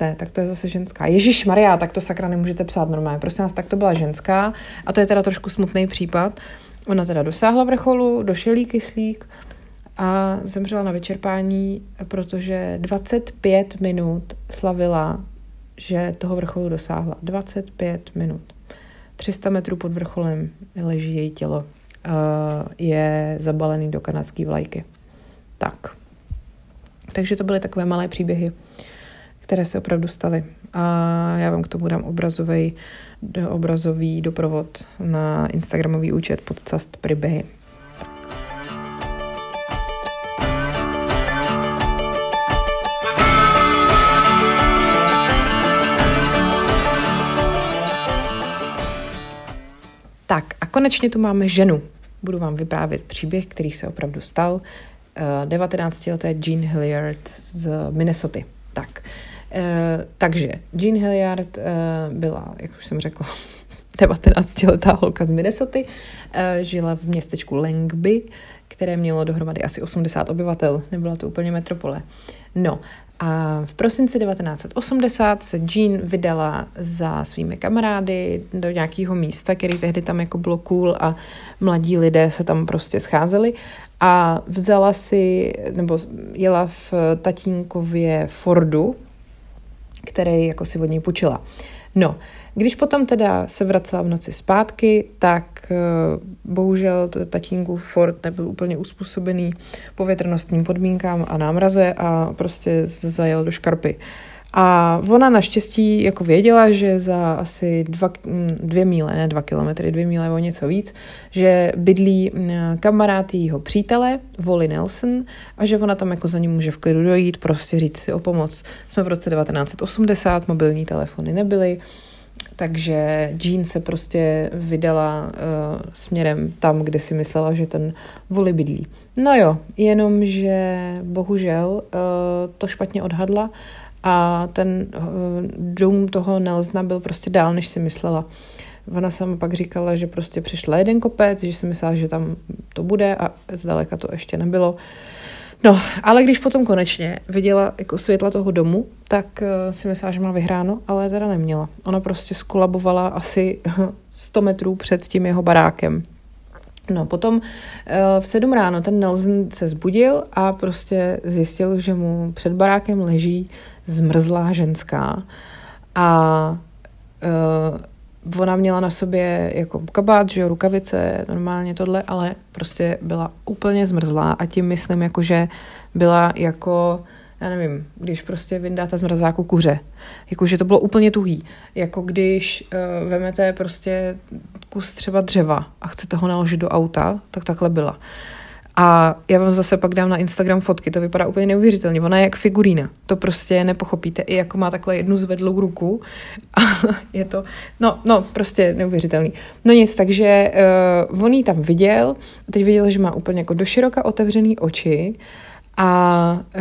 ne, tak to je zase ženská. Ježíš Maria, tak to sakra nemůžete psát normálně. Prosím vás, tak to byla ženská a to je teda trošku smutný případ. Ona teda dosáhla vrcholu, došel jí kyslík a zemřela na vyčerpání, protože 25 minut slavila, že toho vrcholu dosáhla. 25 minut. 300 metrů pod vrcholem leží její tělo. Je zabalený do kanadské vlajky. Tak. Takže to byly takové malé příběhy, které se opravdu staly. A já vám k tomu dám obrazový, obrazový doprovod na Instagramový účet podcast Pribehy. Konečně tu máme ženu. Budu vám vyprávět příběh, který se opravdu stal. 19-leté eh, Jean Hilliard z Minnesota. Tak, eh, takže Jean Hilliard eh, byla, jak už jsem řekla, 19-letá holka z Minnesota, žila v městečku Langby, které mělo dohromady asi 80 obyvatel, nebyla to úplně metropole. No a v prosinci 1980 se Jean vydala za svými kamarády do nějakého místa, který tehdy tam jako bylo cool a mladí lidé se tam prostě scházeli a vzala si, nebo jela v tatínkově Fordu, který jako si od něj půjčila. No, když potom teda se vracela v noci zpátky, tak eh, bohužel tatínku Ford nebyl úplně uspůsobený povětrnostním podmínkám a námraze a prostě zajel do škarpy. A ona naštěstí jako věděla, že za asi dva, hm, dvě míle, ne dva kilometry, dvě míle o něco víc, že bydlí hm, kamarád jejího přítele, Wally Nelson, a že ona tam jako za ním může v klidu dojít, prostě říct si o pomoc. Jsme v roce 1980, mobilní telefony nebyly, takže Jean se prostě vydala uh, směrem tam, kde si myslela, že ten voli bydlí. No jo, jenomže bohužel uh, to špatně odhadla a ten uh, dům toho Nelsona byl prostě dál, než si myslela. Ona sama pak říkala, že prostě přišla jeden kopec, že si myslela, že tam to bude a zdaleka to ještě nebylo. Uh, No, ale když potom konečně viděla jako světla toho domu, tak uh, si myslela, že má vyhráno, ale teda neměla. Ona prostě skolabovala asi 100 metrů před tím jeho barákem. No, potom uh, v sedm ráno ten Nelson se zbudil a prostě zjistil, že mu před barákem leží zmrzlá ženská a uh, ona měla na sobě jako kabát, že jo, rukavice, normálně tohle, ale prostě byla úplně zmrzlá a tím myslím jako, že byla jako, já nevím, když prostě vyndáte z mrazáku kuře. Jako, že to bylo úplně tuhý. Jako když uh, vemete prostě kus třeba dřeva a chcete ho naložit do auta, tak takhle byla. A já vám zase pak dám na Instagram fotky, to vypadá úplně neuvěřitelně. Ona je jak figurína. To prostě nepochopíte. I jako má takhle jednu zvedlou ruku. A je to, no, no, prostě neuvěřitelný. No nic, takže uh, on ji tam viděl. A teď viděl, že má úplně jako doširoka otevřený oči a uh,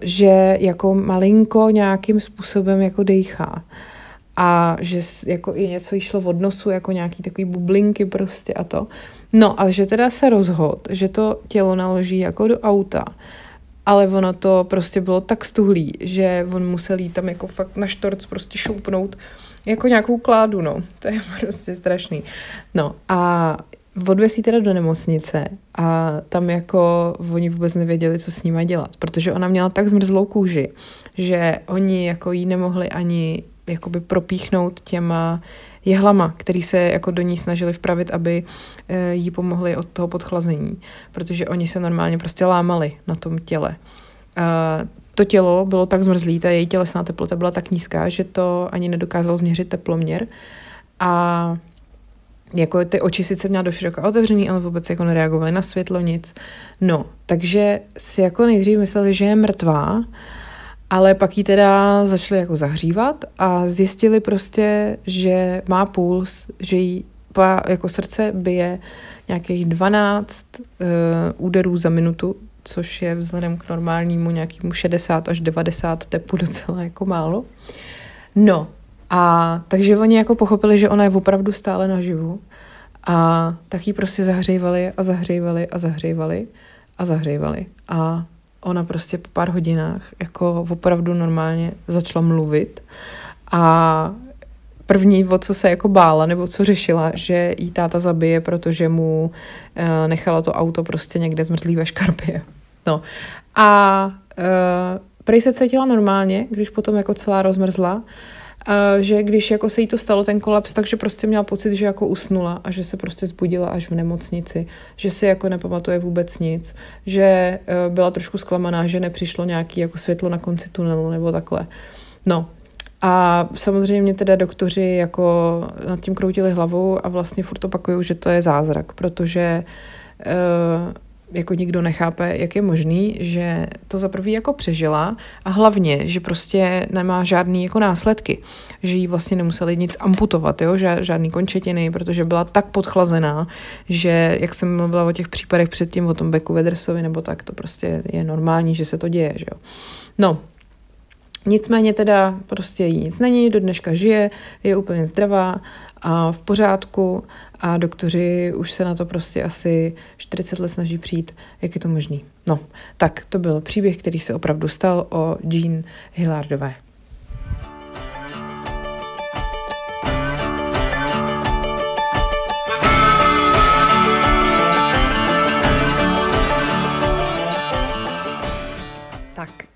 že jako malinko nějakým způsobem jako dejchá a že jako i něco jí šlo od nosu, jako nějaký takový bublinky prostě a to. No a že teda se rozhod, že to tělo naloží jako do auta, ale ono to prostě bylo tak stuhlý, že on musel jít tam jako fakt na štorc prostě šoupnout jako nějakou kládu, no. To je prostě strašný. No a odvesí teda do nemocnice a tam jako oni vůbec nevěděli, co s ním dělat, protože ona měla tak zmrzlou kůži, že oni jako jí nemohli ani jakoby propíchnout těma jehlama, který se jako do ní snažili vpravit, aby eh, jí pomohli od toho podchlazení, protože oni se normálně prostě lámali na tom těle. To tělo bylo tak zmrzlý, ta její tělesná teplota byla tak nízká, že to ani nedokázal změřit teploměr a jako ty oči sice měla do široka otevřený, ale vůbec jako nereagovaly na světlo, nic. No, takže si jako nejdřív mysleli, že je mrtvá, ale pak ji teda začali jako zahřívat a zjistili prostě, že má puls, že jí jako srdce bije nějakých 12 uh, eh, úderů za minutu, což je vzhledem k normálnímu nějakému 60 až 90 tepu docela jako málo. No, a takže oni jako pochopili, že ona je opravdu stále naživu a tak ji prostě zahřejvali a zahřejvali a zahřejvali a zahřejvali. A ona prostě po pár hodinách jako opravdu normálně začala mluvit a první, o co se jako bála, nebo co řešila, že jí táta zabije, protože mu uh, nechala to auto prostě někde zmrzlý ve škarpě. No. A uh, prej se cítila normálně, když potom jako celá rozmrzla, že když jako se jí to stalo, ten kolaps, takže prostě měla pocit, že jako usnula a že se prostě zbudila až v nemocnici, že si jako nepamatuje vůbec nic, že uh, byla trošku zklamaná, že nepřišlo nějaký jako světlo na konci tunelu nebo takhle. No, a samozřejmě teda doktoři jako nad tím kroutili hlavou a vlastně furt opakují, že to je zázrak, protože uh, jako nikdo nechápe, jak je možný, že to za prvý jako přežila a hlavně, že prostě nemá žádný jako následky, že jí vlastně nemuseli nic amputovat, jo, žádný končetiny, protože byla tak podchlazená, že jak jsem mluvila o těch případech předtím, o tom Beku Vedrsovi nebo tak, to prostě je normální, že se to děje, že jo. No, Nicméně teda prostě jí nic není, do dneška žije, je úplně zdravá a v pořádku a doktoři už se na to prostě asi 40 let snaží přijít, jak je to možný. No, tak to byl příběh, který se opravdu stal o Jean Hillardové.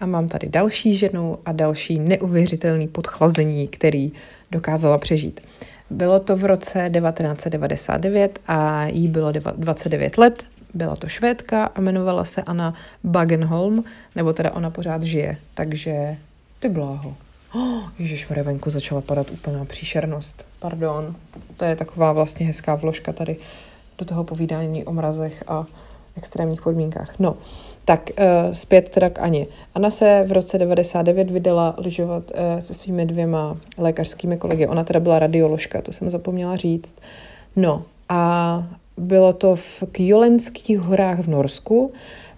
A mám tady další ženu a další neuvěřitelný podchlazení, který dokázala přežít. Bylo to v roce 1999 a jí bylo 29 let. Byla to švédka a jmenovala se Anna Bagenholm, nebo teda ona pořád žije, takže ty bláho. Oh, Ježíš venku začala padat úplná příšernost. Pardon, to je taková vlastně hezká vložka tady do toho povídání o mrazech a extrémních podmínkách. No, tak uh, zpět teda k Aně. Anna se v roce 99 vydala lyžovat uh, se svými dvěma lékařskými kolegy. Ona teda byla radioložka, to jsem zapomněla říct. No a bylo to v Kjolenských horách v Norsku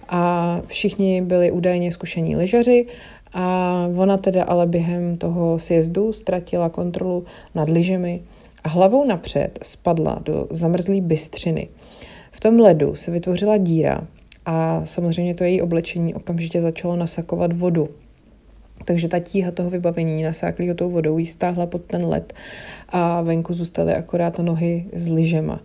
a všichni byli údajně zkušení lyžaři a ona teda ale během toho sjezdu ztratila kontrolu nad lyžemi a hlavou napřed spadla do zamrzlé bystřiny. V tom ledu se vytvořila díra a samozřejmě to její oblečení okamžitě začalo nasakovat vodu. Takže ta tíha toho vybavení nasáklého tou vodou jí stáhla pod ten led a venku zůstaly akorát nohy s lyžema.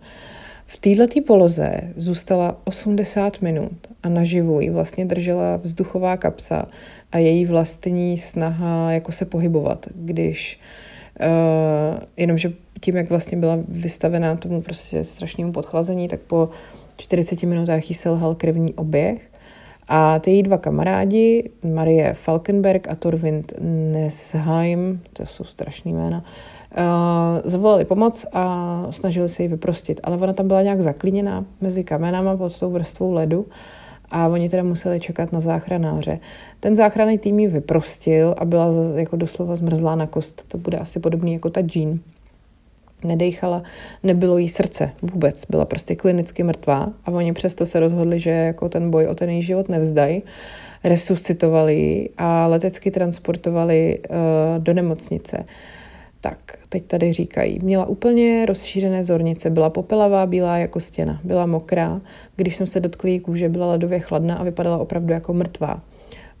V této poloze zůstala 80 minut a naživu ji vlastně držela vzduchová kapsa a její vlastní snaha jako se pohybovat, když uh, jenomže tím, jak vlastně byla vystavená tomu prostě strašnému podchlazení, tak po 40 minutách jí selhal krevní oběh a ty její dva kamarádi, Marie Falkenberg a Torvind Nesheim, to jsou strašný jména, uh, zavolali pomoc a snažili se ji vyprostit, ale ona tam byla nějak zaklíněná mezi kamenama pod tou vrstvou ledu a oni teda museli čekat na záchranáře. Ten záchranný tým ji vyprostil a byla jako doslova zmrzlá na kost. To bude asi podobný jako ta Jean nedejchala, nebylo jí srdce vůbec, byla prostě klinicky mrtvá a oni přesto se rozhodli, že jako ten boj o ten její život nevzdají, resuscitovali ji a letecky transportovali uh, do nemocnice. Tak, teď tady říkají, měla úplně rozšířené zornice, byla popelavá, bílá jako stěna, byla mokrá, když jsem se dotkl její kůže, byla ledově chladná a vypadala opravdu jako mrtvá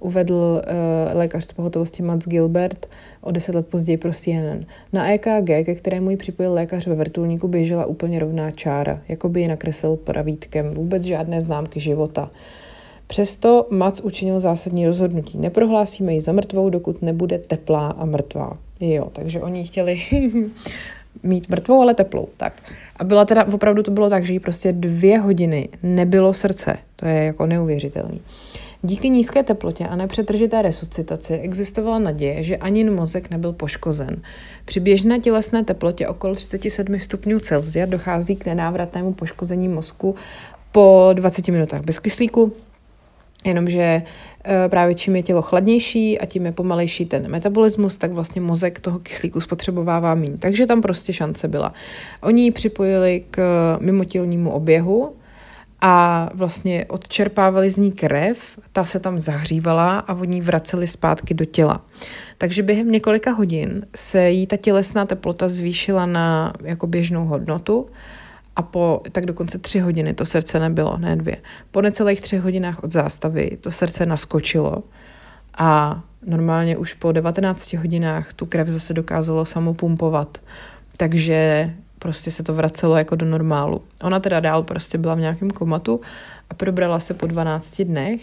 uvedl uh, lékař z pohotovosti Mats Gilbert o deset let později pro CNN. Na EKG, ke kterému ji připojil lékař ve vrtulníku, běžela úplně rovná čára, jako by ji nakreslil pravítkem, vůbec žádné známky života. Přesto Mats učinil zásadní rozhodnutí. Neprohlásíme ji za mrtvou, dokud nebude teplá a mrtvá. Jo, takže oni chtěli mít mrtvou, ale teplou. Tak. A byla teda, opravdu to bylo tak, že jí prostě dvě hodiny nebylo srdce. To je jako neuvěřitelný. Díky nízké teplotě a nepřetržité resuscitaci existovala naděje, že ani mozek nebyl poškozen. Při běžné tělesné teplotě okolo 37 stupňů Celsia dochází k nenávratnému poškození mozku po 20 minutách bez kyslíku, jenomže eh, právě čím je tělo chladnější a tím je pomalejší ten metabolismus, tak vlastně mozek toho kyslíku spotřebovává méně. Takže tam prostě šance byla. Oni ji připojili k mimotělnímu oběhu, a vlastně odčerpávali z ní krev, ta se tam zahřívala a oni vraceli zpátky do těla. Takže během několika hodin se jí ta tělesná teplota zvýšila na jako běžnou hodnotu a po tak dokonce tři hodiny to srdce nebylo, ne dvě. Po necelých tři hodinách od zástavy to srdce naskočilo a normálně už po 19 hodinách tu krev zase dokázalo samopumpovat. Takže prostě se to vracelo jako do normálu. Ona teda dál prostě byla v nějakém komatu a probrala se po 12 dnech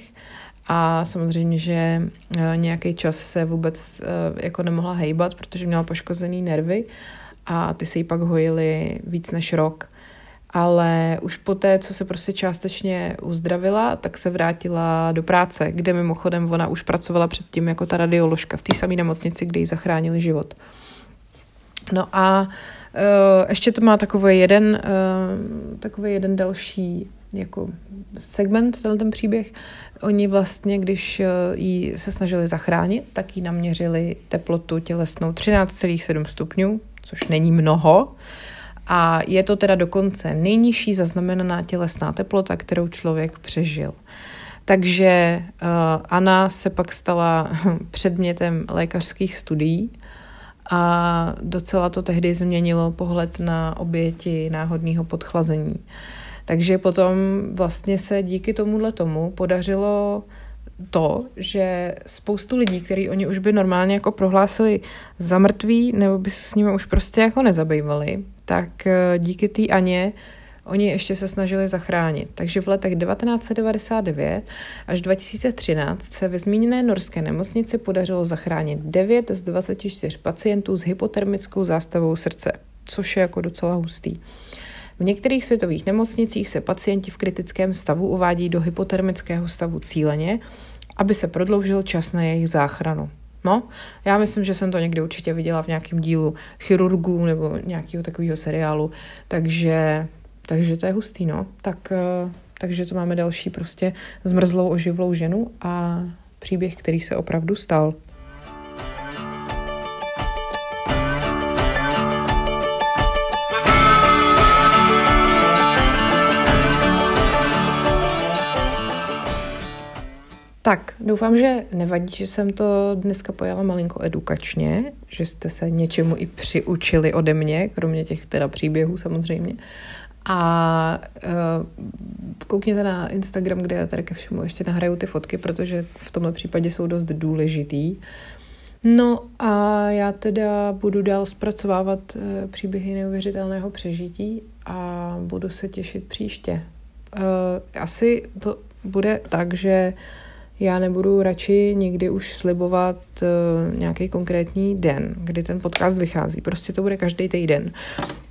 a samozřejmě, že eh, nějaký čas se vůbec eh, jako nemohla hejbat, protože měla poškozený nervy a ty se jí pak hojily víc než rok. Ale už po té, co se prostě částečně uzdravila, tak se vrátila do práce, kde mimochodem ona už pracovala předtím jako ta radioložka v té samé nemocnici, kde jí zachránili život. No a Uh, ještě to má takový jeden, uh, takový jeden další jako segment, tenhle ten příběh. Oni vlastně, když uh, ji se snažili zachránit, tak jí naměřili teplotu tělesnou 13,7 stupňů, což není mnoho. A je to teda dokonce nejnižší zaznamenaná tělesná teplota, kterou člověk přežil. Takže Anna se pak stala předmětem lékařských studií a docela to tehdy změnilo pohled na oběti náhodného podchlazení. Takže potom vlastně se díky tomuhle tomu podařilo to, že spoustu lidí, který oni už by normálně jako prohlásili za mrtví, nebo by se s nimi už prostě jako nezabývali, tak eh, díky té Aně Oni ještě se snažili zachránit. Takže v letech 1999 až 2013 se ve zmíněné norské nemocnici podařilo zachránit 9 z 24 pacientů s hypotermickou zástavou srdce, což je jako docela hustý. V některých světových nemocnicích se pacienti v kritickém stavu uvádí do hypotermického stavu cíleně, aby se prodloužil čas na jejich záchranu. No, já myslím, že jsem to někdy určitě viděla v nějakém dílu chirurgů nebo nějakého takového seriálu, takže takže to je hustý, no. Tak, eh, takže to máme další prostě zmrzlou oživlou ženu a příběh, který se opravdu stal. Tak, doufám, že nevadí, že jsem to dneska pojala malinko edukačně, že jste se něčemu i přiučili ode mě, kromě těch teda příběhů samozřejmě. A uh, koukněte na Instagram, kde já tady ke všemu ještě nahraju ty fotky, protože v tomhle případě jsou dost důležitý. No a já teda budu dál zpracovávat uh, příběhy neuvěřitelného přežití a budu se těšit příště. Uh, asi to bude tak, že já nebudu radši nikdy už slibovat uh, nějaký konkrétní den, kdy ten podcast vychází. Prostě to bude každý týden.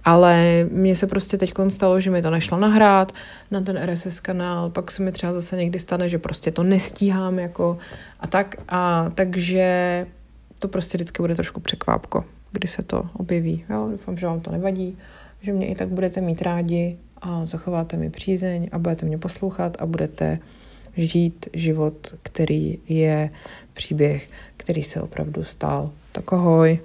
Ale mně se prostě teď stalo, že mi to nešlo nahrát na ten RSS kanál, pak se mi třeba zase někdy stane, že prostě to nestíhám jako a tak. A takže to prostě vždycky bude trošku překvápko, kdy se to objeví. Jo, doufám, že vám to nevadí, že mě i tak budete mít rádi a zachováte mi přízeň a budete mě poslouchat a budete žít život, který je příběh, který se opravdu stal. Tak ahoj.